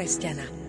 každého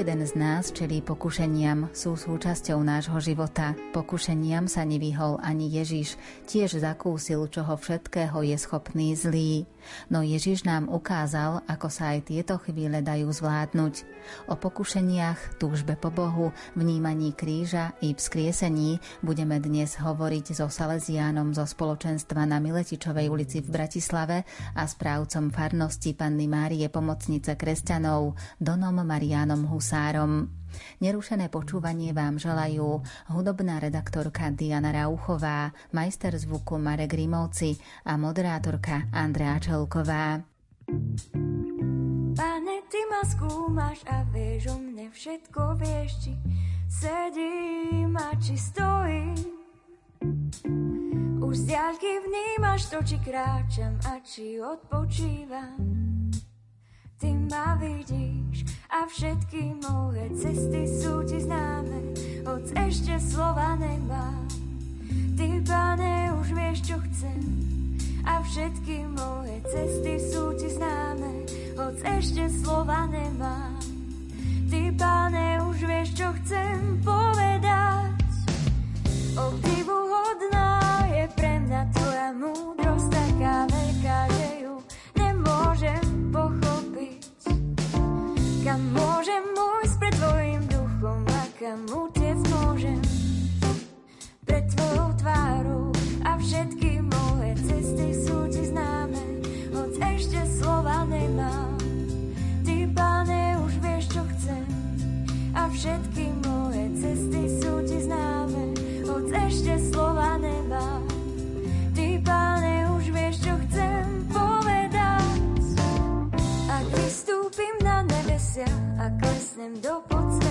jeden z nás čelí pokušeniam, sú súčasťou nášho života. Pokušeniam sa nevyhol ani Ježiš, tiež zakúsil, čoho všetkého je schopný zlý. No Ježiš nám ukázal, ako sa aj tieto chvíle dajú zvládnuť. O pokušeniach, túžbe po Bohu, vnímaní kríža i vzkriesení budeme dnes hovoriť so Salesiánom zo spoločenstva na Miletičovej ulici v Bratislave a správcom farnosti Panny Márie Pomocnice kresťanov Donom Marianom Husárom. Nerušené počúvanie vám želajú hudobná redaktorka Diana Rauchová, majster zvuku Marek Rimovci a moderátorka Andrea Čelková. Pane, ty ma skúmaš a vieš o mne všetko, vieš, či sedím a či stojím. Už z diaľky vnímaš to, či kráčam a či odpočívam. Ty ma vidíš a všetky moje cesty sú ti známe, hoď ešte slova nemám. Ty, pane, už vieš, čo chcem a všetky moje cesty sú ti známe, hoď ešte slova nemám. Ty, pane, už vieš, čo chcem povedať. Obdivuhodná je pre mňa tvoja múdrosť kam utiec môžem pred tvojou tvárou a všetky moje cesty sú ti známe, hoď ešte slova nemám. Ty, pane, už vieš, čo chcem a všetky moje cesty sú ti známe, hoď ešte slova nemám. Ty, pane, už vieš, čo chcem povedať. Ak vystúpim na nebesia a klesnem do podsvetia,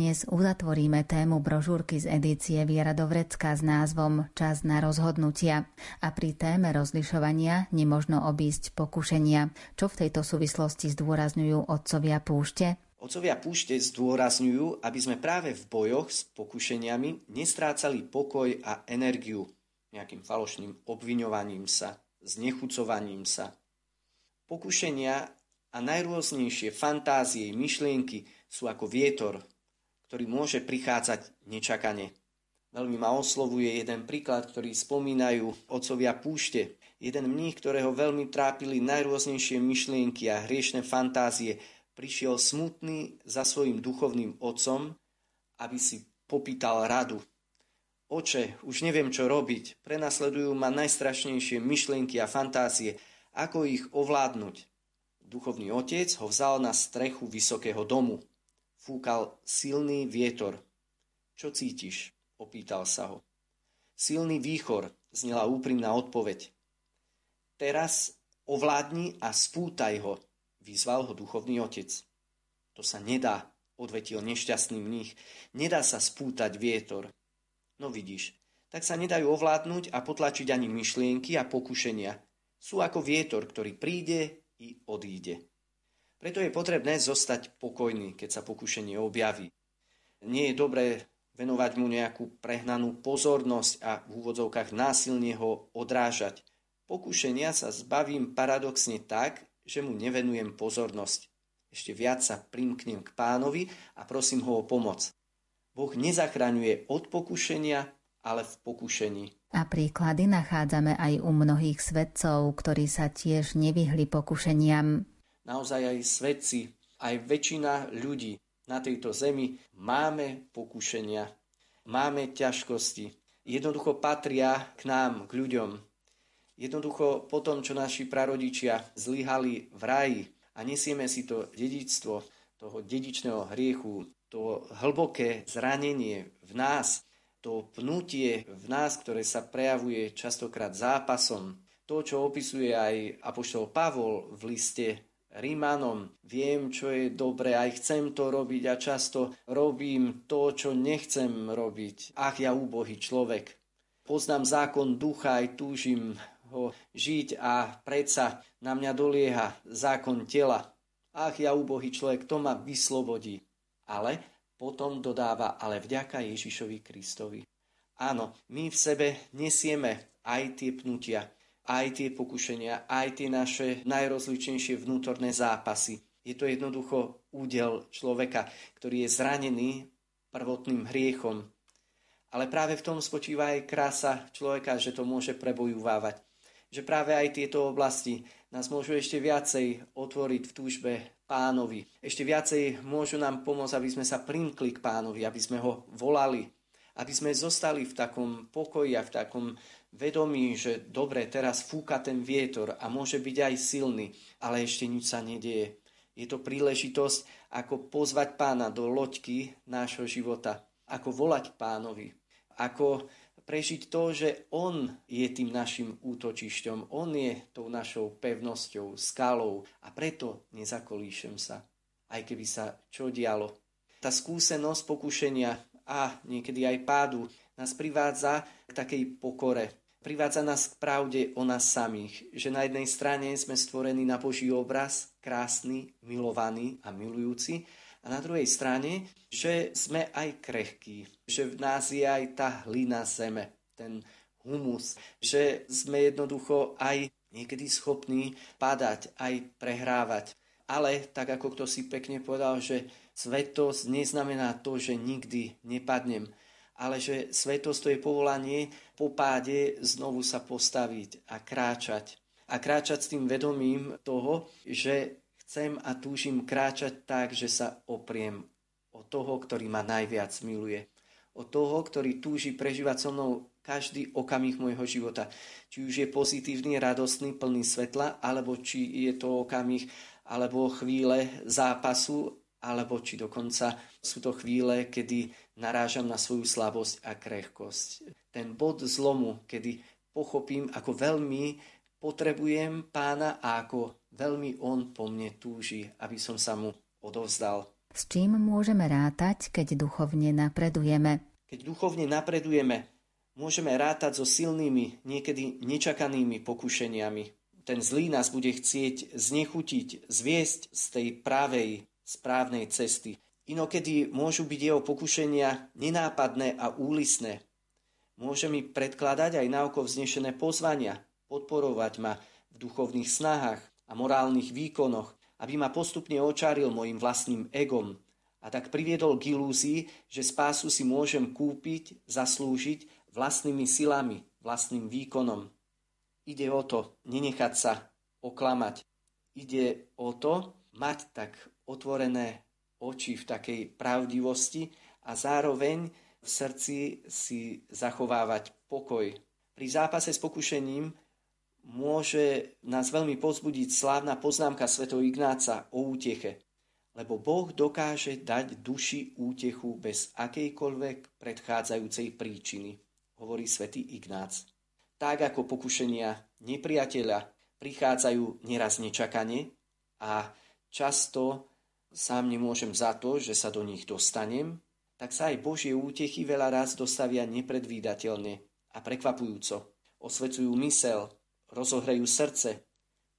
Dnes uzatvoríme tému brožúrky z edície Viera Dovrecka s názvom Čas na rozhodnutia. A pri téme rozlišovania nemožno obísť pokušenia. Čo v tejto súvislosti zdôrazňujú otcovia púšte? Otcovia púšte zdôrazňujú, aby sme práve v bojoch s pokušeniami nestrácali pokoj a energiu nejakým falošným obviňovaním sa, znechucovaním sa. Pokušenia a najrôznejšie fantázie, myšlienky sú ako vietor, ktorý môže prichádzať nečakane. Veľmi ma oslovuje jeden príklad, ktorý spomínajú otcovia púšte. Jeden mních, ktorého veľmi trápili najrôznejšie myšlienky a hriešne fantázie, prišiel smutný za svojim duchovným otcom, aby si popýtal radu. Oče, už neviem, čo robiť. Prenasledujú ma najstrašnejšie myšlienky a fantázie. Ako ich ovládnuť? Duchovný otec ho vzal na strechu vysokého domu fúkal silný vietor. Čo cítiš? Opýtal sa ho. Silný výchor, znela úprimná odpoveď. Teraz ovládni a spútaj ho, vyzval ho duchovný otec. To sa nedá, odvetil nešťastný mních. Nedá sa spútať vietor. No vidíš, tak sa nedajú ovládnuť a potlačiť ani myšlienky a pokušenia. Sú ako vietor, ktorý príde i odíde. Preto je potrebné zostať pokojný, keď sa pokušenie objaví. Nie je dobré venovať mu nejakú prehnanú pozornosť a v úvodzovkách násilne ho odrážať. Pokušenia sa zbavím paradoxne tak, že mu nevenujem pozornosť. Ešte viac sa primknem k pánovi a prosím ho o pomoc. Boh nezachraňuje od pokušenia, ale v pokušení. A príklady nachádzame aj u mnohých svedcov, ktorí sa tiež nevyhli pokušeniam naozaj aj svedci, aj väčšina ľudí na tejto zemi máme pokušenia, máme ťažkosti. Jednoducho patria k nám, k ľuďom. Jednoducho po tom, čo naši prarodičia zlyhali v raji a nesieme si to dedičstvo toho dedičného hriechu, to hlboké zranenie v nás, to pnutie v nás, ktoré sa prejavuje častokrát zápasom, to, čo opisuje aj apoštol Pavol v liste Rímanom. Viem, čo je dobre, aj chcem to robiť a často robím to, čo nechcem robiť. Ach, ja úbohý človek. Poznám zákon ducha, aj túžim ho žiť a predsa na mňa dolieha zákon tela. Ach, ja úbohý človek, to ma vyslobodí. Ale potom dodáva, ale vďaka Ježišovi Kristovi. Áno, my v sebe nesieme aj tie pnutia, aj tie pokušenia, aj tie naše najrozličnejšie vnútorné zápasy. Je to jednoducho údel človeka, ktorý je zranený prvotným hriechom. Ale práve v tom spočíva aj krása človeka, že to môže prebojúvávať. Že práve aj tieto oblasti nás môžu ešte viacej otvoriť v túžbe pánovi. Ešte viacej môžu nám pomôcť, aby sme sa primkli k pánovi, aby sme ho volali, aby sme zostali v takom pokoji a v takom vedomí, že dobre, teraz fúka ten vietor a môže byť aj silný, ale ešte nič sa nedieje. Je to príležitosť, ako pozvať pána do loďky nášho života, ako volať pánovi, ako prežiť to, že on je tým našim útočišťom, on je tou našou pevnosťou, skalou a preto nezakolíšem sa, aj keby sa čo dialo. Tá skúsenosť pokušenia a niekedy aj pádu nás privádza k takej pokore, Privádza nás k pravde o nás samých, že na jednej strane sme stvorení na Boží obraz, krásny, milovaný a milujúci, a na druhej strane, že sme aj krehkí, že v nás je aj tá hlina zeme, ten humus, že sme jednoducho aj niekedy schopní padať, aj prehrávať. Ale tak ako kto si pekne povedal, že svetosť neznamená to, že nikdy nepadnem, ale že svetosť to je povolanie po páde znovu sa postaviť a kráčať. A kráčať s tým vedomím toho, že chcem a túžim kráčať tak, že sa opriem o toho, ktorý ma najviac miluje. O toho, ktorý túži prežívať so mnou každý okamih môjho života. Či už je pozitívny, radostný, plný svetla, alebo či je to okamih alebo chvíle zápasu alebo či dokonca sú to chvíle, kedy narážam na svoju slabosť a krehkosť. Ten bod zlomu, kedy pochopím, ako veľmi potrebujem pána a ako veľmi on po mne túži, aby som sa mu odovzdal. S čím môžeme rátať, keď duchovne napredujeme? Keď duchovne napredujeme, môžeme rátať so silnými, niekedy nečakanými pokušeniami. Ten zlý nás bude chcieť znechutiť, zviesť z tej pravej, správnej cesty. Inokedy môžu byť jeho pokušenia nenápadné a úlisné. Môže mi predkladať aj na oko vznešené pozvania, podporovať ma v duchovných snahách a morálnych výkonoch, aby ma postupne očaril mojim vlastným egom a tak priviedol k ilúzii, že spásu si môžem kúpiť, zaslúžiť vlastnými silami, vlastným výkonom. Ide o to nenechať sa oklamať. Ide o to mať tak otvorené oči v takej pravdivosti a zároveň v srdci si zachovávať pokoj. Pri zápase s pokušením môže nás veľmi pozbudiť slávna poznámka svätého Ignáca o úteche. Lebo Boh dokáže dať duši útechu bez akejkoľvek predchádzajúcej príčiny, hovorí svätý Ignác. Tak ako pokušenia nepriateľa prichádzajú neraz nečakane a často sám nemôžem za to, že sa do nich dostanem, tak sa aj Božie útechy veľa raz dostavia nepredvídateľne a prekvapujúco. Osvecujú mysel, rozohrejú srdce,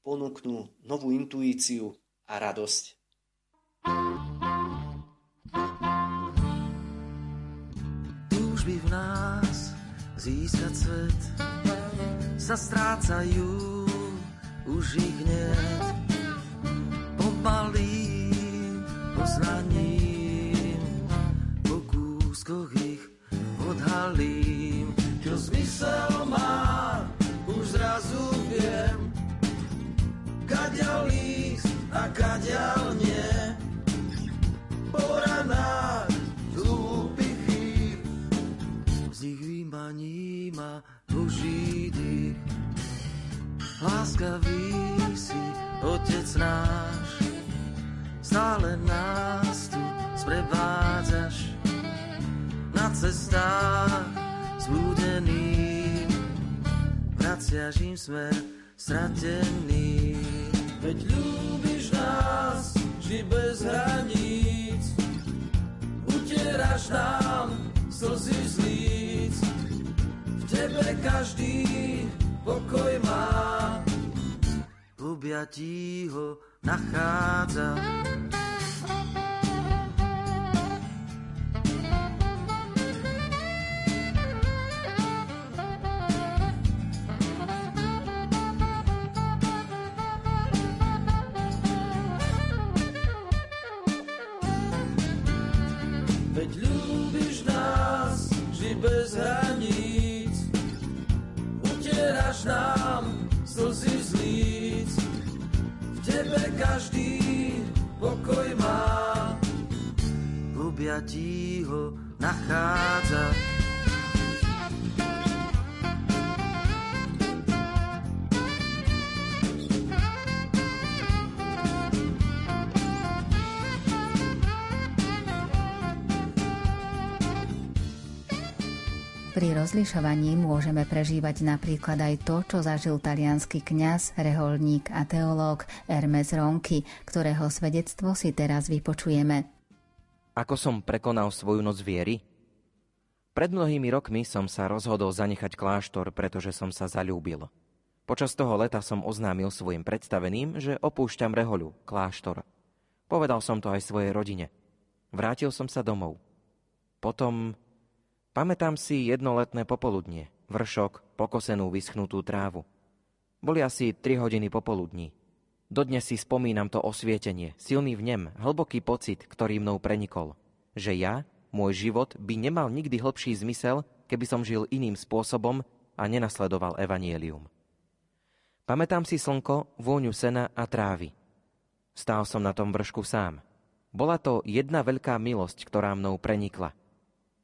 ponúknú novú intuíciu a radosť. Túžby v nás získať svet sa strácajú už ich hneď pomaly poznaním, po kúskoch ich odhalím. Čo zmysel má, už zrazu viem, kaďal ísť a kaďal nie. Po ranách hlúpych chýb, z nich vymaní ma Boží dých. Láskavý si, Otec náš, stále nás tu sprevádzaš na cestách zbúdený. Vraciaš im smer stratený. Veď ľúbiš nás, ži bez hraníc, utieraš nám slzy zlíc. V tebe každý pokoj má, objatí ho nachádza. Objatí ho nachádza. Pri rozlišovaní môžeme prežívať napríklad aj to, čo zažil talianský kňaz, reholník a teológ Hermes Ronky, ktorého svedectvo si teraz vypočujeme. Ako som prekonal svoju noc viery? Pred mnohými rokmi som sa rozhodol zanechať kláštor, pretože som sa zalúbil. Počas toho leta som oznámil svojim predstaveným, že opúšťam rehoľu, kláštor. Povedal som to aj svojej rodine. Vrátil som sa domov. Potom Pamätám si jednoletné popoludnie, vršok, pokosenú vyschnutú trávu. Boli asi 3 hodiny popoludní. Dodnes si spomínam to osvietenie, silný vnem, hlboký pocit, ktorý mnou prenikol. Že ja, môj život, by nemal nikdy hlbší zmysel, keby som žil iným spôsobom a nenasledoval evanielium. Pamätám si slnko, vôňu sena a trávy. Stál som na tom vršku sám. Bola to jedna veľká milosť, ktorá mnou prenikla –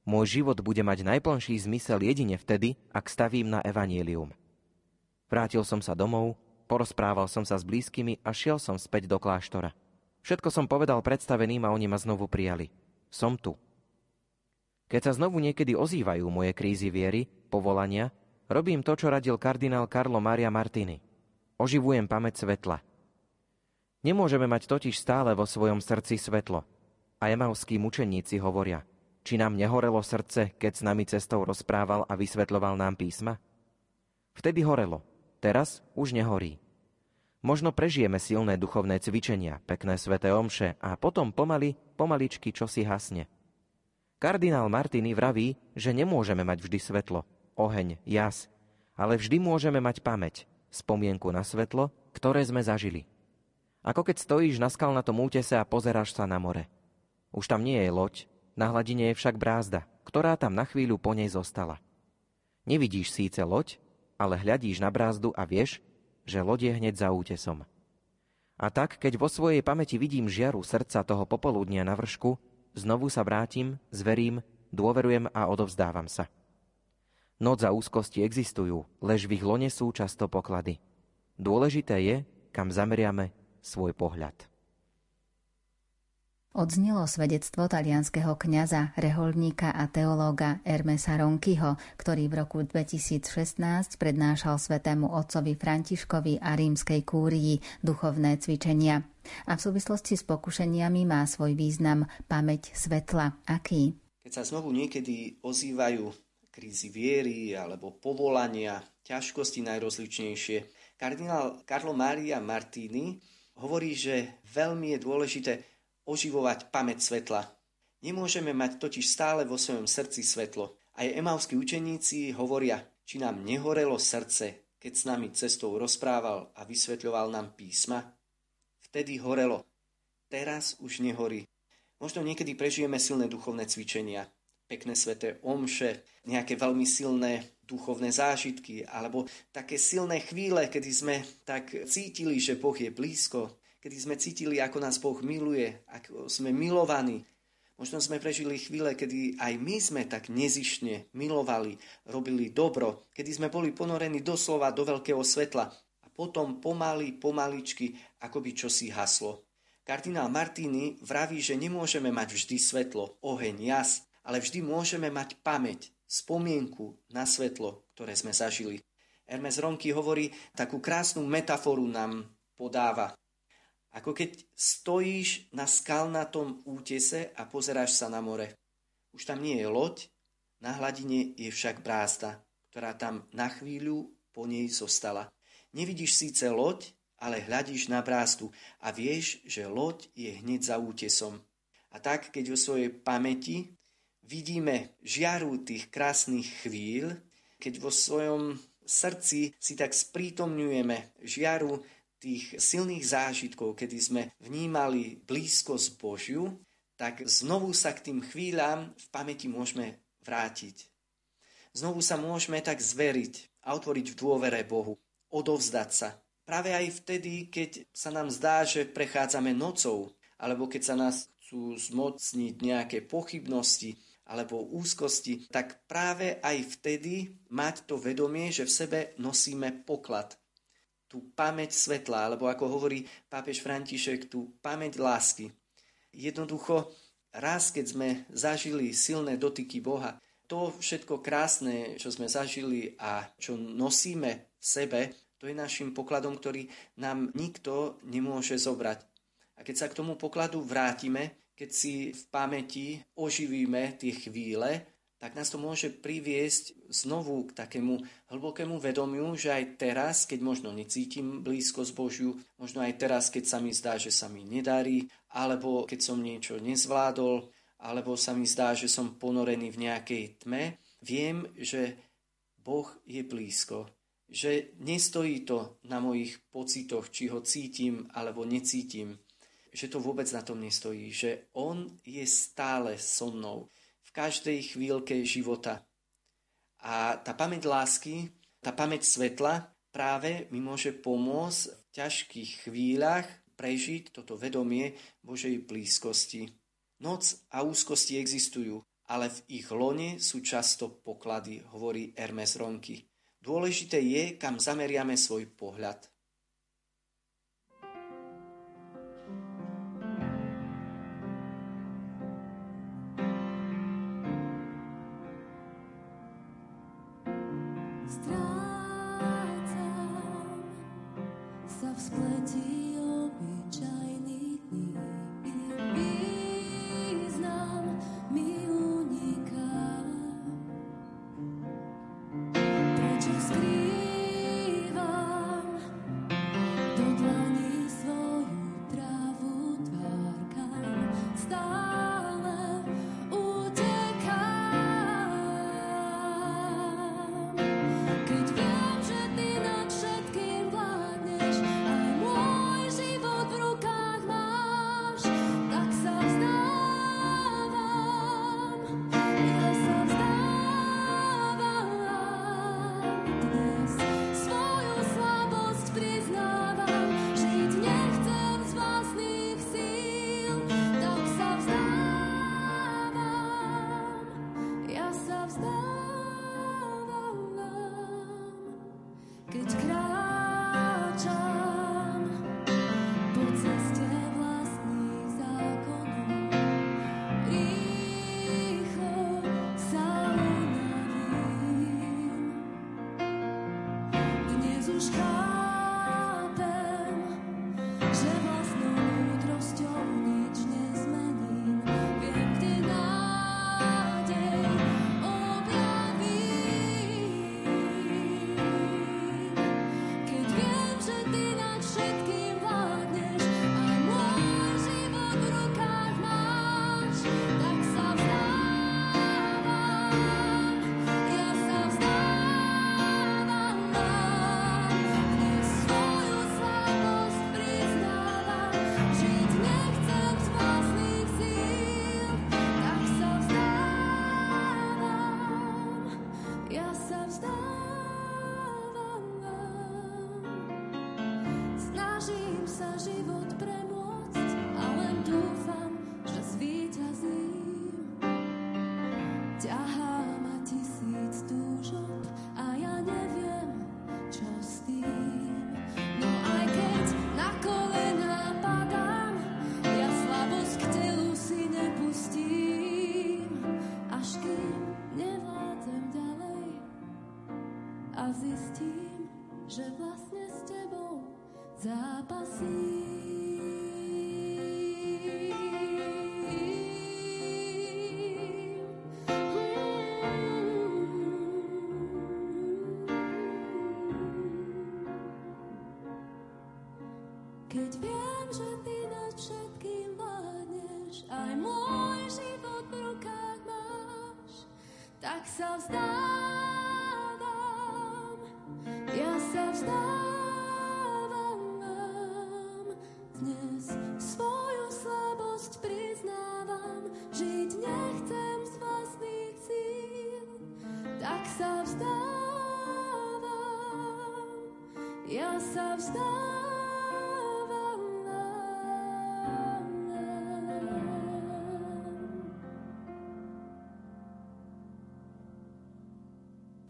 môj život bude mať najplnší zmysel jedine vtedy, ak stavím na evanielium. Vrátil som sa domov, porozprával som sa s blízkymi a šiel som späť do kláštora. Všetko som povedal predstaveným a oni ma znovu prijali. Som tu. Keď sa znovu niekedy ozývajú moje krízy viery, povolania, robím to, čo radil kardinál Carlo Maria Martini. Oživujem pamäť svetla. Nemôžeme mať totiž stále vo svojom srdci svetlo. A emauskí mučeníci hovoria, či nám nehorelo srdce, keď s nami cestou rozprával a vysvetľoval nám písma? Vtedy horelo, teraz už nehorí. Možno prežijeme silné duchovné cvičenia, pekné sveté omše a potom pomaly, pomaličky čosi hasne. Kardinál Martini vraví, že nemôžeme mať vždy svetlo, oheň, jas, ale vždy môžeme mať pamäť, spomienku na svetlo, ktoré sme zažili. Ako keď stojíš na skalnatom útese a pozeráš sa na more. Už tam nie je loď, na hladine je však brázda, ktorá tam na chvíľu po nej zostala. Nevidíš síce loď, ale hľadíš na brázdu a vieš, že loď je hneď za útesom. A tak, keď vo svojej pamäti vidím žiaru srdca toho popoludnia na vršku, znovu sa vrátim, zverím, dôverujem a odovzdávam sa. Noc a úzkosti existujú, lež v ich lone sú často poklady. Dôležité je, kam zameriame svoj pohľad. Odznelo svedectvo talianského kňaza, reholníka a teológa Hermesa Ronkyho, ktorý v roku 2016 prednášal svetému otcovi Františkovi a rímskej kúrii duchovné cvičenia. A v súvislosti s pokušeniami má svoj význam pamäť svetla. Aký? Keď sa znovu niekedy ozývajú krízy viery alebo povolania, ťažkosti najrozličnejšie, kardinál Carlo Maria Martini hovorí, že veľmi je dôležité oživovať pamäť svetla. Nemôžeme mať totiž stále vo svojom srdci svetlo. Aj emavskí učeníci hovoria, či nám nehorelo srdce, keď s nami cestou rozprával a vysvetľoval nám písma. Vtedy horelo. Teraz už nehorí. Možno niekedy prežijeme silné duchovné cvičenia, pekné sveté omše, nejaké veľmi silné duchovné zážitky, alebo také silné chvíle, kedy sme tak cítili, že Boh je blízko, kedy sme cítili, ako nás Boh miluje, ako sme milovaní. Možno sme prežili chvíle, kedy aj my sme tak nezišne milovali, robili dobro, kedy sme boli ponorení doslova do veľkého svetla a potom pomaly, pomaličky, ako by čosi haslo. Kardinál Martini vraví, že nemôžeme mať vždy svetlo, oheň, jas, ale vždy môžeme mať pamäť, spomienku na svetlo, ktoré sme zažili. Hermes Ronky hovorí, takú krásnu metaforu nám podáva. Ako keď stojíš na skalnatom útese a pozeráš sa na more. Už tam nie je loď, na hladine je však brázda, ktorá tam na chvíľu po nej zostala. Nevidíš síce loď, ale hľadíš na brázdu a vieš, že loď je hneď za útesom. A tak, keď vo svojej pamäti vidíme žiaru tých krásnych chvíľ, keď vo svojom srdci si tak sprítomňujeme žiaru tých silných zážitkov, kedy sme vnímali blízkosť Božiu, tak znovu sa k tým chvíľam v pamäti môžeme vrátiť. Znovu sa môžeme tak zveriť a otvoriť v dôvere Bohu, odovzdať sa. Práve aj vtedy, keď sa nám zdá, že prechádzame nocou, alebo keď sa nás chcú zmocniť nejaké pochybnosti alebo úzkosti, tak práve aj vtedy mať to vedomie, že v sebe nosíme poklad, tú pamäť svetla, alebo ako hovorí pápež František, tú pamäť lásky. Jednoducho, raz keď sme zažili silné dotyky Boha, to všetko krásne, čo sme zažili a čo nosíme v sebe, to je našim pokladom, ktorý nám nikto nemôže zobrať. A keď sa k tomu pokladu vrátime, keď si v pamäti oživíme tie chvíle, tak nás to môže priviesť znovu k takému hlbokému vedomiu, že aj teraz, keď možno necítim blízkosť Božiu, možno aj teraz, keď sa mi zdá, že sa mi nedarí, alebo keď som niečo nezvládol, alebo sa mi zdá, že som ponorený v nejakej tme, viem, že Boh je blízko. Že nestojí to na mojich pocitoch, či ho cítim alebo necítim. Že to vôbec na tom nestojí. Že On je stále so mnou každej chvíľke života. A tá pamäť lásky, tá pamäť svetla práve mi môže pomôcť v ťažkých chvíľach prežiť toto vedomie Božej blízkosti. Noc a úzkosti existujú, ale v ich lone sú často poklady, hovorí Hermes Ronky. Dôležité je, kam zameriame svoj pohľad. snažím sa život pre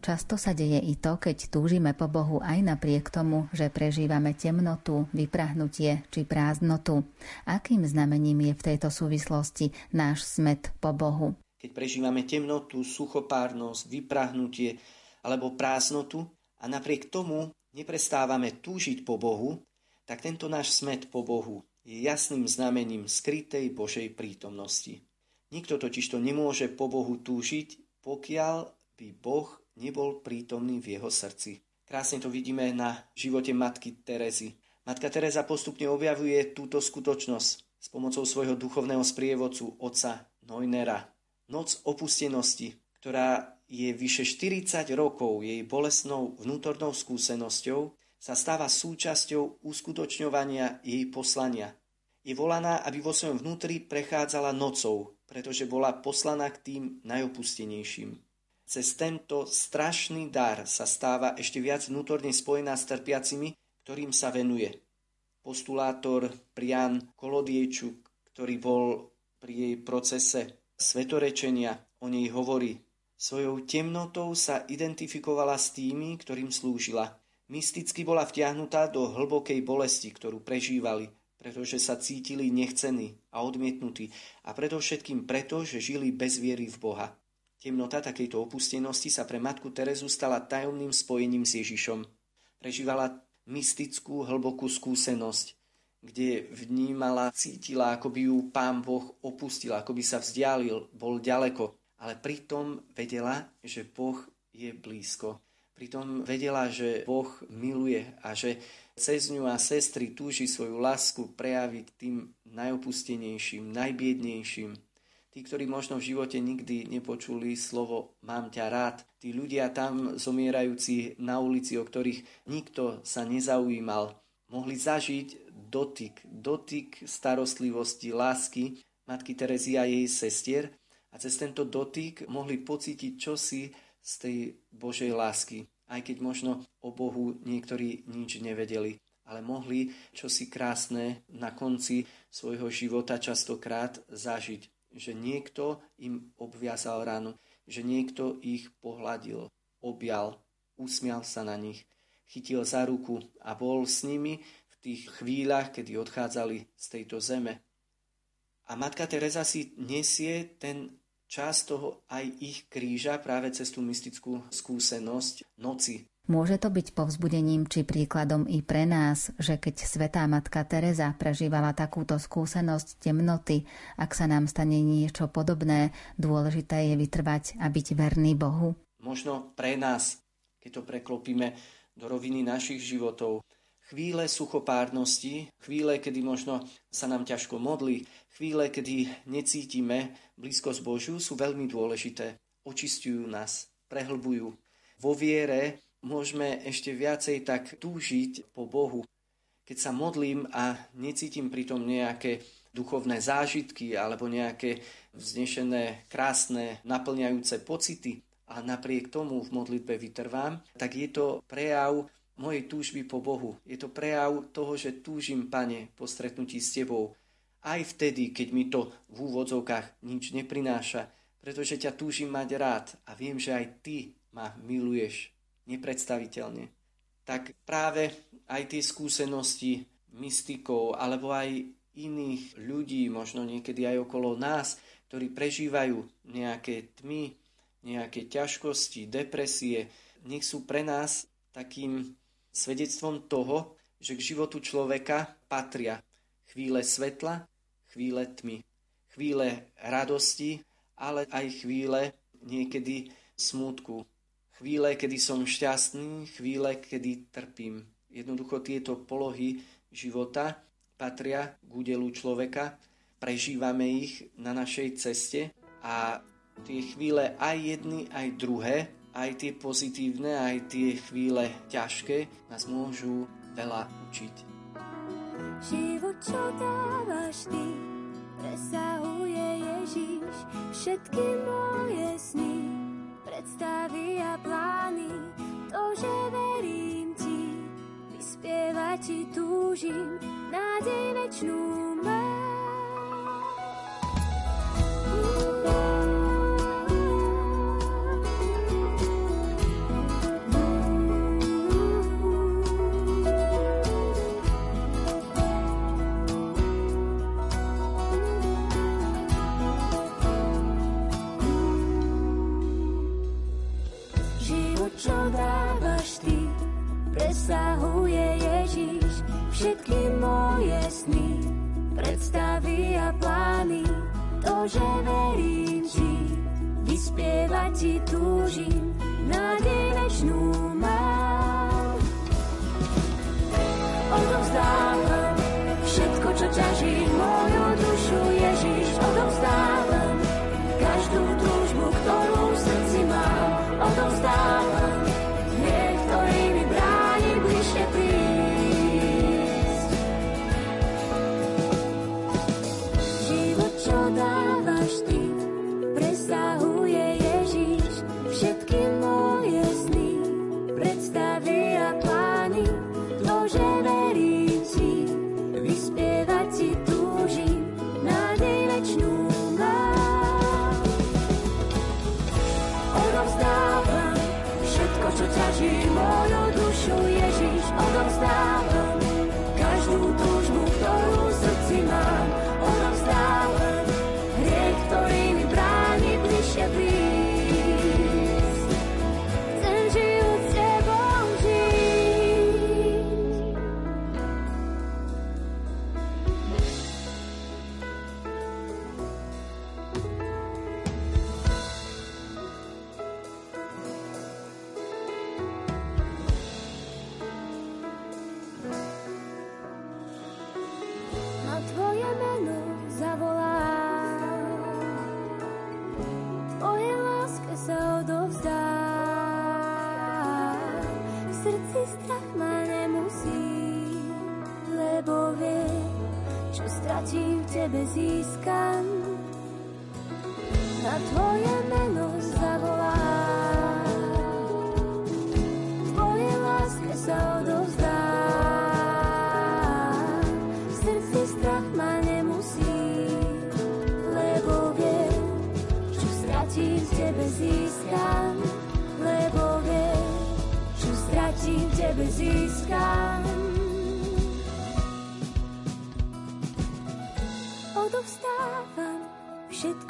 Často sa deje i to, keď túžime po Bohu aj napriek tomu, že prežívame temnotu, vyprahnutie či prázdnotu. Akým znamením je v tejto súvislosti náš smet po Bohu? Keď prežívame temnotu, suchopárnosť, vyprahnutie alebo prázdnotu a napriek tomu neprestávame túžiť po Bohu, tak tento náš smet po Bohu je jasným znamením skrytej Božej prítomnosti. Nikto totiž to nemôže po Bohu túžiť, pokiaľ by Boh nebol prítomný v jeho srdci. Krásne to vidíme na živote matky Terezy. Matka Teresa postupne objavuje túto skutočnosť s pomocou svojho duchovného sprievodcu otca Neunera. Noc opustenosti, ktorá je vyše 40 rokov jej bolesnou vnútornou skúsenosťou, sa stáva súčasťou uskutočňovania jej poslania. Je volaná, aby vo svojom vnútri prechádzala nocou, pretože bola poslaná k tým najopustenejším. Cez tento strašný dar sa stáva ešte viac vnútorne spojená s trpiacimi, ktorým sa venuje. Postulátor Prian Kolodiečuk, ktorý bol pri jej procese svetorečenia, o nej hovorí. Svojou temnotou sa identifikovala s tými, ktorým slúžila. Mysticky bola vtiahnutá do hlbokej bolesti, ktorú prežívali, pretože sa cítili nechcení a odmietnutí a predovšetkým preto, že žili bez viery v Boha. Temnota takejto opustenosti sa pre matku Terezu stala tajomným spojením s Ježišom. Prežívala mystickú, hlbokú skúsenosť, kde vnímala, cítila, ako by ju pán Boh opustil, ako by sa vzdialil, bol ďaleko. Ale pritom vedela, že Boh je blízko. Pritom vedela, že Boh miluje a že cez ňu a sestry túži svoju lásku prejaviť tým najopustenejším, najbiednejším, Tí, ktorí možno v živote nikdy nepočuli slovo mám ťa rád, tí ľudia tam zomierajúci na ulici, o ktorých nikto sa nezaujímal, mohli zažiť dotyk, dotyk starostlivosti, lásky matky Terezy a jej sestier a cez tento dotyk mohli pocítiť čosi z tej Božej lásky, aj keď možno o Bohu niektorí nič nevedeli ale mohli čosi krásne na konci svojho života častokrát zažiť že niekto im obviazal ránu, že niekto ich pohľadil, objal, usmial sa na nich, chytil za ruku a bol s nimi v tých chvíľach, kedy odchádzali z tejto zeme. A matka Teresa si nesie ten čas toho aj ich kríža práve cez tú mystickú skúsenosť noci, Môže to byť povzbudením či príkladom i pre nás, že keď svetá matka Teresa prežívala takúto skúsenosť temnoty, ak sa nám stane niečo podobné, dôležité je vytrvať a byť verný Bohu? Možno pre nás, keď to preklopíme do roviny našich životov, chvíle suchopárnosti, chvíle, kedy možno sa nám ťažko modlí, chvíle, kedy necítime blízkosť Božiu, sú veľmi dôležité. Očistujú nás, prehlbujú. Vo viere môžeme ešte viacej tak túžiť po Bohu. Keď sa modlím a necítim pritom nejaké duchovné zážitky alebo nejaké vznešené, krásne, naplňajúce pocity a napriek tomu v modlitbe vytrvám, tak je to prejav mojej túžby po Bohu. Je to prejav toho, že túžim, Pane, po stretnutí s Tebou. Aj vtedy, keď mi to v úvodzovkách nič neprináša, pretože ťa túžim mať rád a viem, že aj Ty ma miluješ nepredstaviteľne. Tak práve aj tie skúsenosti mystikov alebo aj iných ľudí, možno niekedy aj okolo nás, ktorí prežívajú nejaké tmy, nejaké ťažkosti, depresie, nech sú pre nás takým svedectvom toho, že k životu človeka patria chvíle svetla, chvíle tmy, chvíle radosti, ale aj chvíle niekedy smútku, chvíle, kedy som šťastný, chvíle, kedy trpím. Jednoducho tieto polohy života patria k údelu človeka, prežívame ich na našej ceste a tie chvíle aj jedny, aj druhé aj tie pozitívne, aj tie chvíle ťažké nás môžu veľa učiť. Život, čo dávaš ty, presahuje Ježiš všetky moje sny, predstavy a plány, to, že verím ti, vyspievať ti túžim, nádej večnú mám. Všetky moje sny, predstavy a plány, to, že verím ti, vyspievať ti túžim, nádej večnú mám. Odovzdávam všetko, čo ťaží moju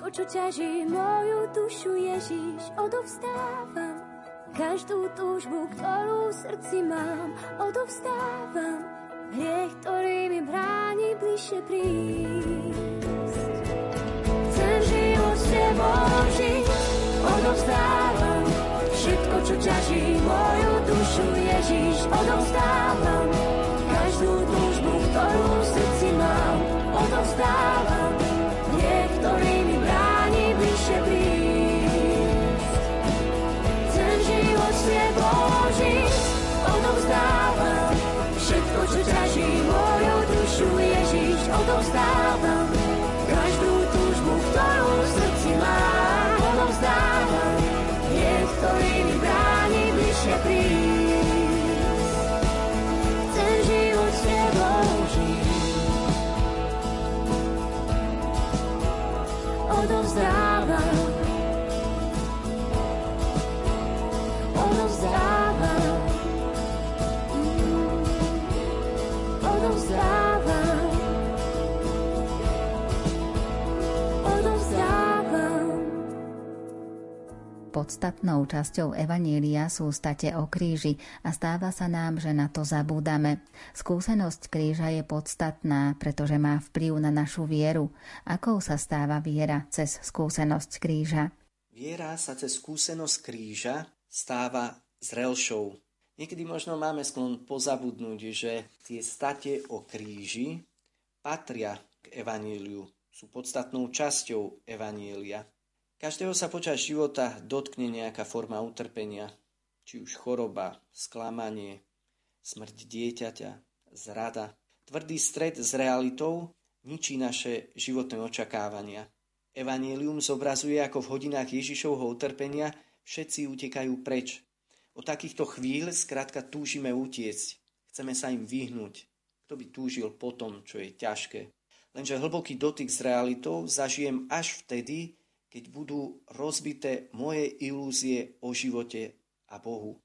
ťaží moju dušu Ježiš, odovstávam. Každú túžbu, ktorú v srdci mám, odovstávam. Hriech, ktorý mi bráni bližšie prísť. Chcem život s tebou žiť, odovstávam. Všetko, čo ťaží moju dušu Ježiš, odovstávam. Každú túžbu, ktorú v srdci mám, odovstávam. Podstatnou časťou Evanília sú state o kríži a stáva sa nám, že na to zabúdame. Skúsenosť kríža je podstatná, pretože má vplyv na našu vieru. Akou sa stáva viera cez skúsenosť kríža? Viera sa cez skúsenosť kríža stáva zrelšou. Niekedy možno máme sklon pozabudnúť, že tie state o kríži patria k evaníliu, sú podstatnou časťou evanília. Každého sa počas života dotkne nejaká forma utrpenia, či už choroba, sklamanie, smrť dieťaťa, zrada. Tvrdý stred s realitou ničí naše životné očakávania. Evangelium zobrazuje, ako v hodinách Ježišovho utrpenia všetci utekajú preč. O takýchto chvíľ skrátka túžime utiecť. Chceme sa im vyhnúť. Kto by túžil po tom, čo je ťažké. Lenže hlboký dotyk s realitou zažijem až vtedy, keď budú rozbité moje ilúzie o živote a Bohu.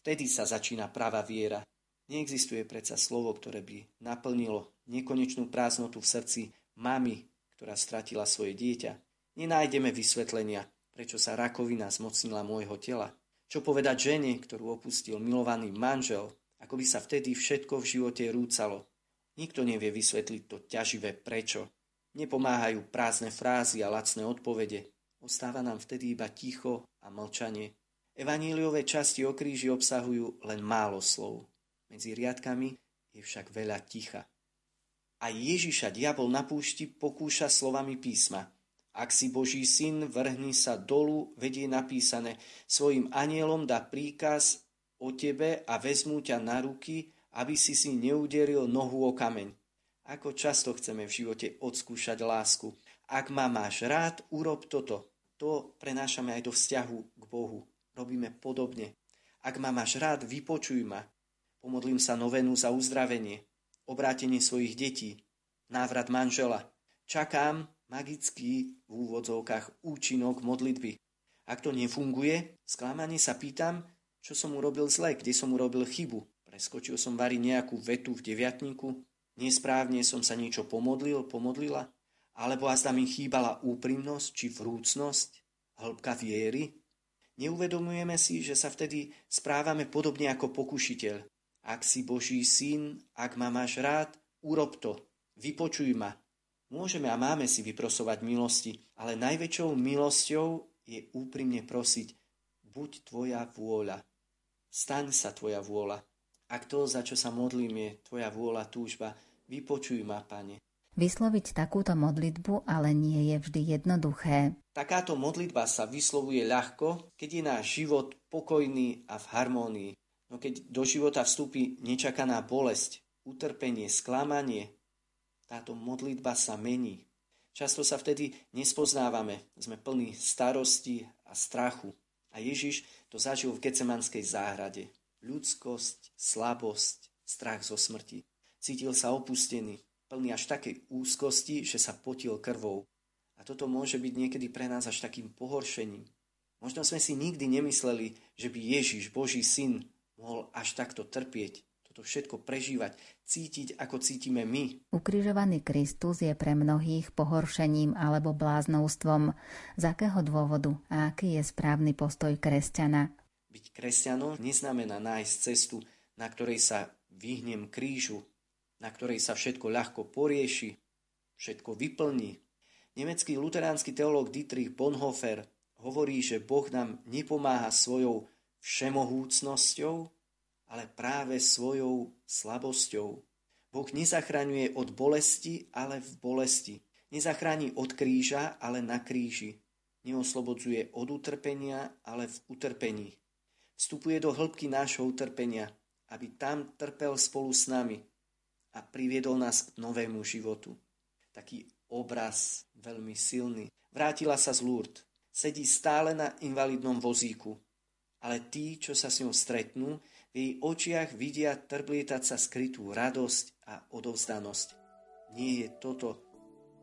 Vtedy sa začína práva viera. Neexistuje predsa slovo, ktoré by naplnilo nekonečnú prázdnotu v srdci mamy, ktorá stratila svoje dieťa. Nenájdeme vysvetlenia, prečo sa rakovina zmocnila môjho tela. Čo povedať žene, ktorú opustil milovaný manžel, ako by sa vtedy všetko v živote rúcalo. Nikto nevie vysvetliť to ťaživé prečo. Nepomáhajú prázdne frázy a lacné odpovede. Ostáva nám vtedy iba ticho a mlčanie. Evaníliové časti o kríži obsahujú len málo slov. Medzi riadkami je však veľa ticha. A Ježiša diabol na púšti pokúša slovami písma. Ak si Boží syn, vrhni sa dolu, vedie napísané. Svojim anielom dá príkaz o tebe a vezmú ťa na ruky, aby si si neuderil nohu o kameň. Ako často chceme v živote odskúšať lásku. Ak ma máš rád, urob toto. To prenášame aj do vzťahu k Bohu. Robíme podobne. Ak ma máš rád, vypočuj ma. Pomodlím sa novenu za uzdravenie, obrátenie svojich detí, návrat manžela. Čakám magický v úvodzovkách účinok modlitby. Ak to nefunguje, sklamane sa pýtam, čo som urobil zle, kde som urobil chybu. Preskočil som vari nejakú vetu v deviatníku, nesprávne som sa niečo pomodlil, pomodlila, alebo azda mi chýbala úprimnosť či vrúcnosť, hĺbka viery? Neuvedomujeme si, že sa vtedy správame podobne ako pokušiteľ. Ak si Boží syn, ak ma máš rád, urob to, vypočuj ma. Môžeme a máme si vyprosovať milosti, ale najväčšou milosťou je úprimne prosiť, buď tvoja vôľa. Staň sa tvoja vôľa. Ak to, za čo sa modlím, je tvoja vôľa, túžba, vypočuj ma, pane. Vysloviť takúto modlitbu ale nie je vždy jednoduché. Takáto modlitba sa vyslovuje ľahko, keď je náš život pokojný a v harmónii. No keď do života vstúpi nečakaná bolesť, utrpenie, sklamanie, táto modlitba sa mení. Často sa vtedy nespoznávame, sme plní starosti a strachu. A Ježiš to zažil v Gecemanskej záhrade. Ľudskosť, slabosť, strach zo smrti. Cítil sa opustený, plný až takej úzkosti, že sa potil krvou. A toto môže byť niekedy pre nás až takým pohoršením. Možno sme si nikdy nemysleli, že by Ježiš, Boží syn, mohol až takto trpieť, toto všetko prežívať, cítiť, ako cítime my. Ukrižovaný Kristus je pre mnohých pohoršením alebo bláznostvom. Z akého dôvodu a aký je správny postoj kresťana? Byť kresťanom neznamená nájsť cestu, na ktorej sa vyhnem krížu, na ktorej sa všetko ľahko porieši, všetko vyplní. Nemecký luteránsky teológ Dietrich Bonhoeffer hovorí, že Boh nám nepomáha svojou všemohúcnosťou, ale práve svojou slabosťou. Boh nezachraňuje od bolesti, ale v bolesti. Nezachráni od kríža, ale na kríži. Neoslobodzuje od utrpenia, ale v utrpení. Vstupuje do hĺbky nášho utrpenia, aby tam trpel spolu s nami, a priviedol nás k novému životu. Taký obraz veľmi silný. Vrátila sa z Lourdes. Sedí stále na invalidnom vozíku. Ale tí, čo sa s ňou stretnú, v jej očiach vidia trblietať sa skrytú radosť a odovzdanosť. Nie je toto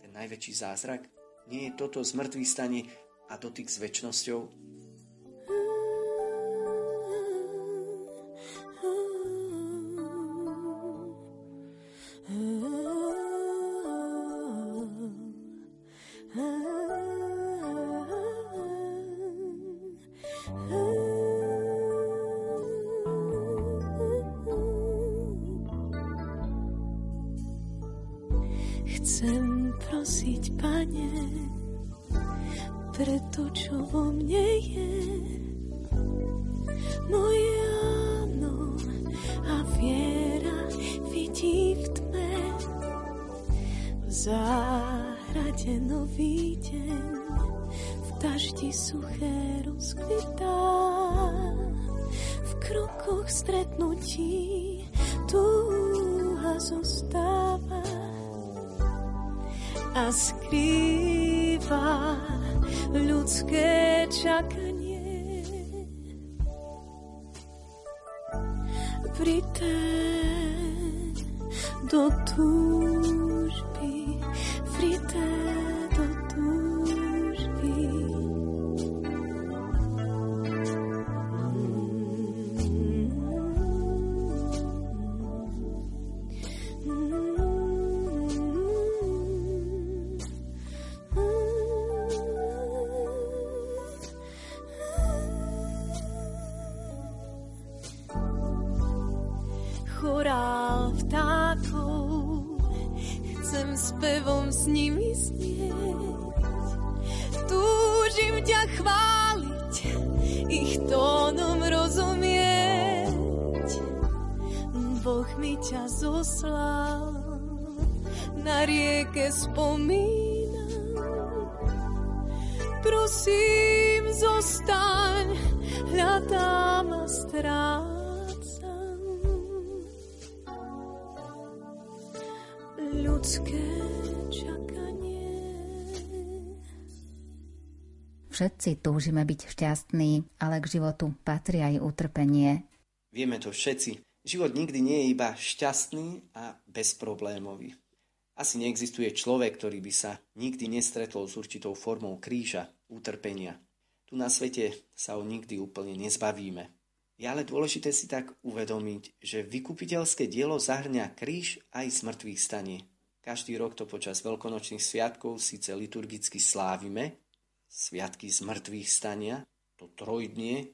ten najväčší zázrak? Nie je toto zmrtvý stanie a dotyk s väčšnosťou? Ťa zoslal, na rieke spomínam. Prosím, zostaň, hľadám a strácam. ľudské čakanie. Všetci túžime byť šťastní, ale k životu patrí aj utrpenie. Vieme to všetci. Život nikdy nie je iba šťastný a bezproblémový. Asi neexistuje človek, ktorý by sa nikdy nestretol s určitou formou kríža, utrpenia. Tu na svete sa ho nikdy úplne nezbavíme. Je ale dôležité si tak uvedomiť, že vykupiteľské dielo zahrňa kríž aj smrtvých stanie. Každý rok to počas veľkonočných sviatkov síce liturgicky slávime, sviatky zmrtvých stania, to trojdnie,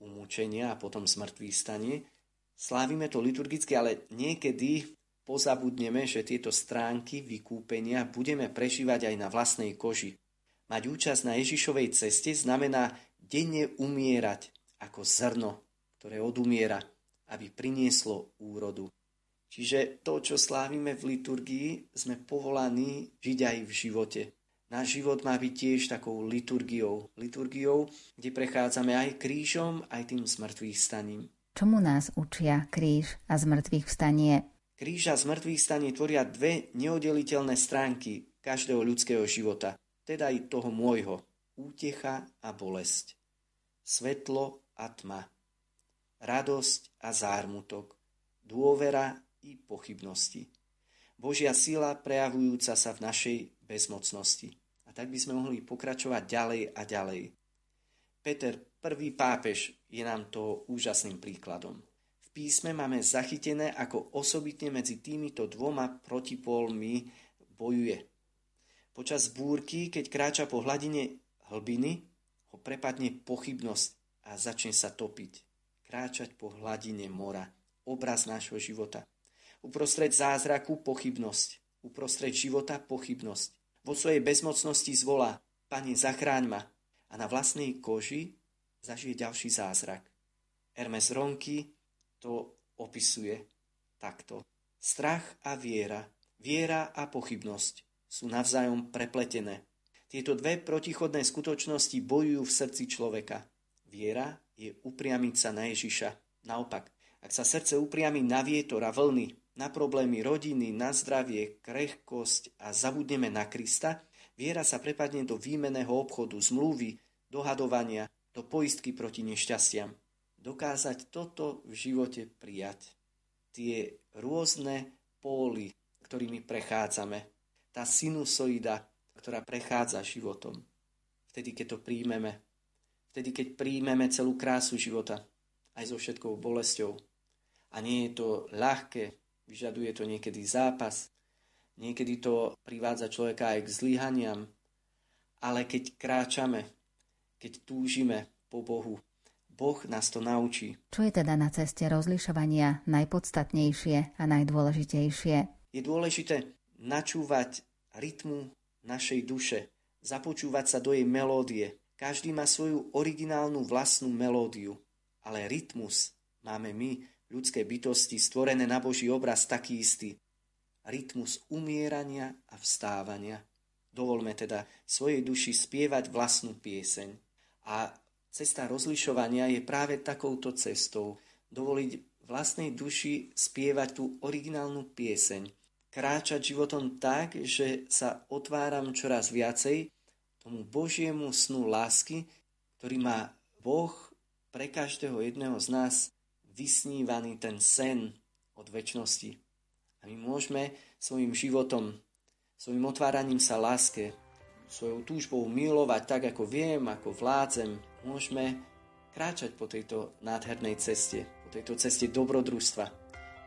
umúčenia a potom zmrtvých stanie. Slávime to liturgicky, ale niekedy pozabudneme, že tieto stránky vykúpenia budeme prežívať aj na vlastnej koži. Mať účasť na Ježišovej ceste znamená denne umierať ako zrno, ktoré odumiera, aby prinieslo úrodu. Čiže to, čo slávime v liturgii, sme povolaní žiť aj v živote. Náš život má byť tiež takou liturgiou. Liturgiou, kde prechádzame aj krížom, aj tým zmrtvých staním. Čomu nás učia kríž a zmrtvých vstanie? Kríž a zmrtvých stanie tvoria dve neoddeliteľné stránky každého ľudského života, teda aj toho môjho. Útecha a bolesť. Svetlo a tma. Radosť a zármutok. Dôvera i pochybnosti. Božia sila prejavujúca sa v našej bezmocnosti. A tak by sme mohli pokračovať ďalej a ďalej. Peter, prvý pápež, je nám to úžasným príkladom. V písme máme zachytené, ako osobitne medzi týmito dvoma protipólmi bojuje. Počas búrky, keď kráča po hladine hlbiny, ho prepadne pochybnosť a začne sa topiť. Kráčať po hladine mora. Obraz nášho života. Uprostred zázraku pochybnosť. Uprostred života pochybnosť. Vo svojej bezmocnosti zvolá, Pane, zachráň ma. A na vlastnej koži zažije ďalší zázrak. Hermes Ronky to opisuje takto. Strach a viera, viera a pochybnosť sú navzájom prepletené. Tieto dve protichodné skutočnosti bojujú v srdci človeka. Viera je upriamiť sa na Ježiša. Naopak, ak sa srdce upriami na vietor a vlny, na problémy rodiny, na zdravie, krehkosť a zabudneme na Krista, viera sa prepadne do výmeného obchodu, zmluvy, dohadovania, do poistky proti nešťastiam. Dokázať toto v živote prijať. Tie rôzne póly, ktorými prechádzame. Tá sinusoida, ktorá prechádza životom. Vtedy, keď to príjmeme. Vtedy, keď príjmeme celú krásu života, aj so všetkou bolesťou. A nie je to ľahké, vyžaduje to niekedy zápas, niekedy to privádza človeka aj k zlyhaniam, ale keď kráčame, keď túžime po Bohu, Boh nás to naučí. Čo je teda na ceste rozlišovania najpodstatnejšie a najdôležitejšie? Je dôležité načúvať rytmu našej duše, započúvať sa do jej melódie. Každý má svoju originálnu vlastnú melódiu, ale rytmus máme my, ľudské bytosti, stvorené na Boží obraz taký istý. Rytmus umierania a vstávania. Dovolme teda svojej duši spievať vlastnú pieseň. A cesta rozlišovania je práve takouto cestou. Dovoliť vlastnej duši spievať tú originálnu pieseň. Kráčať životom tak, že sa otváram čoraz viacej tomu Božiemu snu lásky, ktorý má Boh pre každého jedného z nás vysnívaný ten sen od väčšnosti. A my môžeme svojim životom svojim otváraním sa láske, svojou túžbou milovať tak, ako viem, ako vládzem, môžeme kráčať po tejto nádhernej ceste, po tejto ceste dobrodružstva,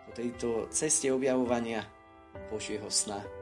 po tejto ceste objavovania Božieho sna.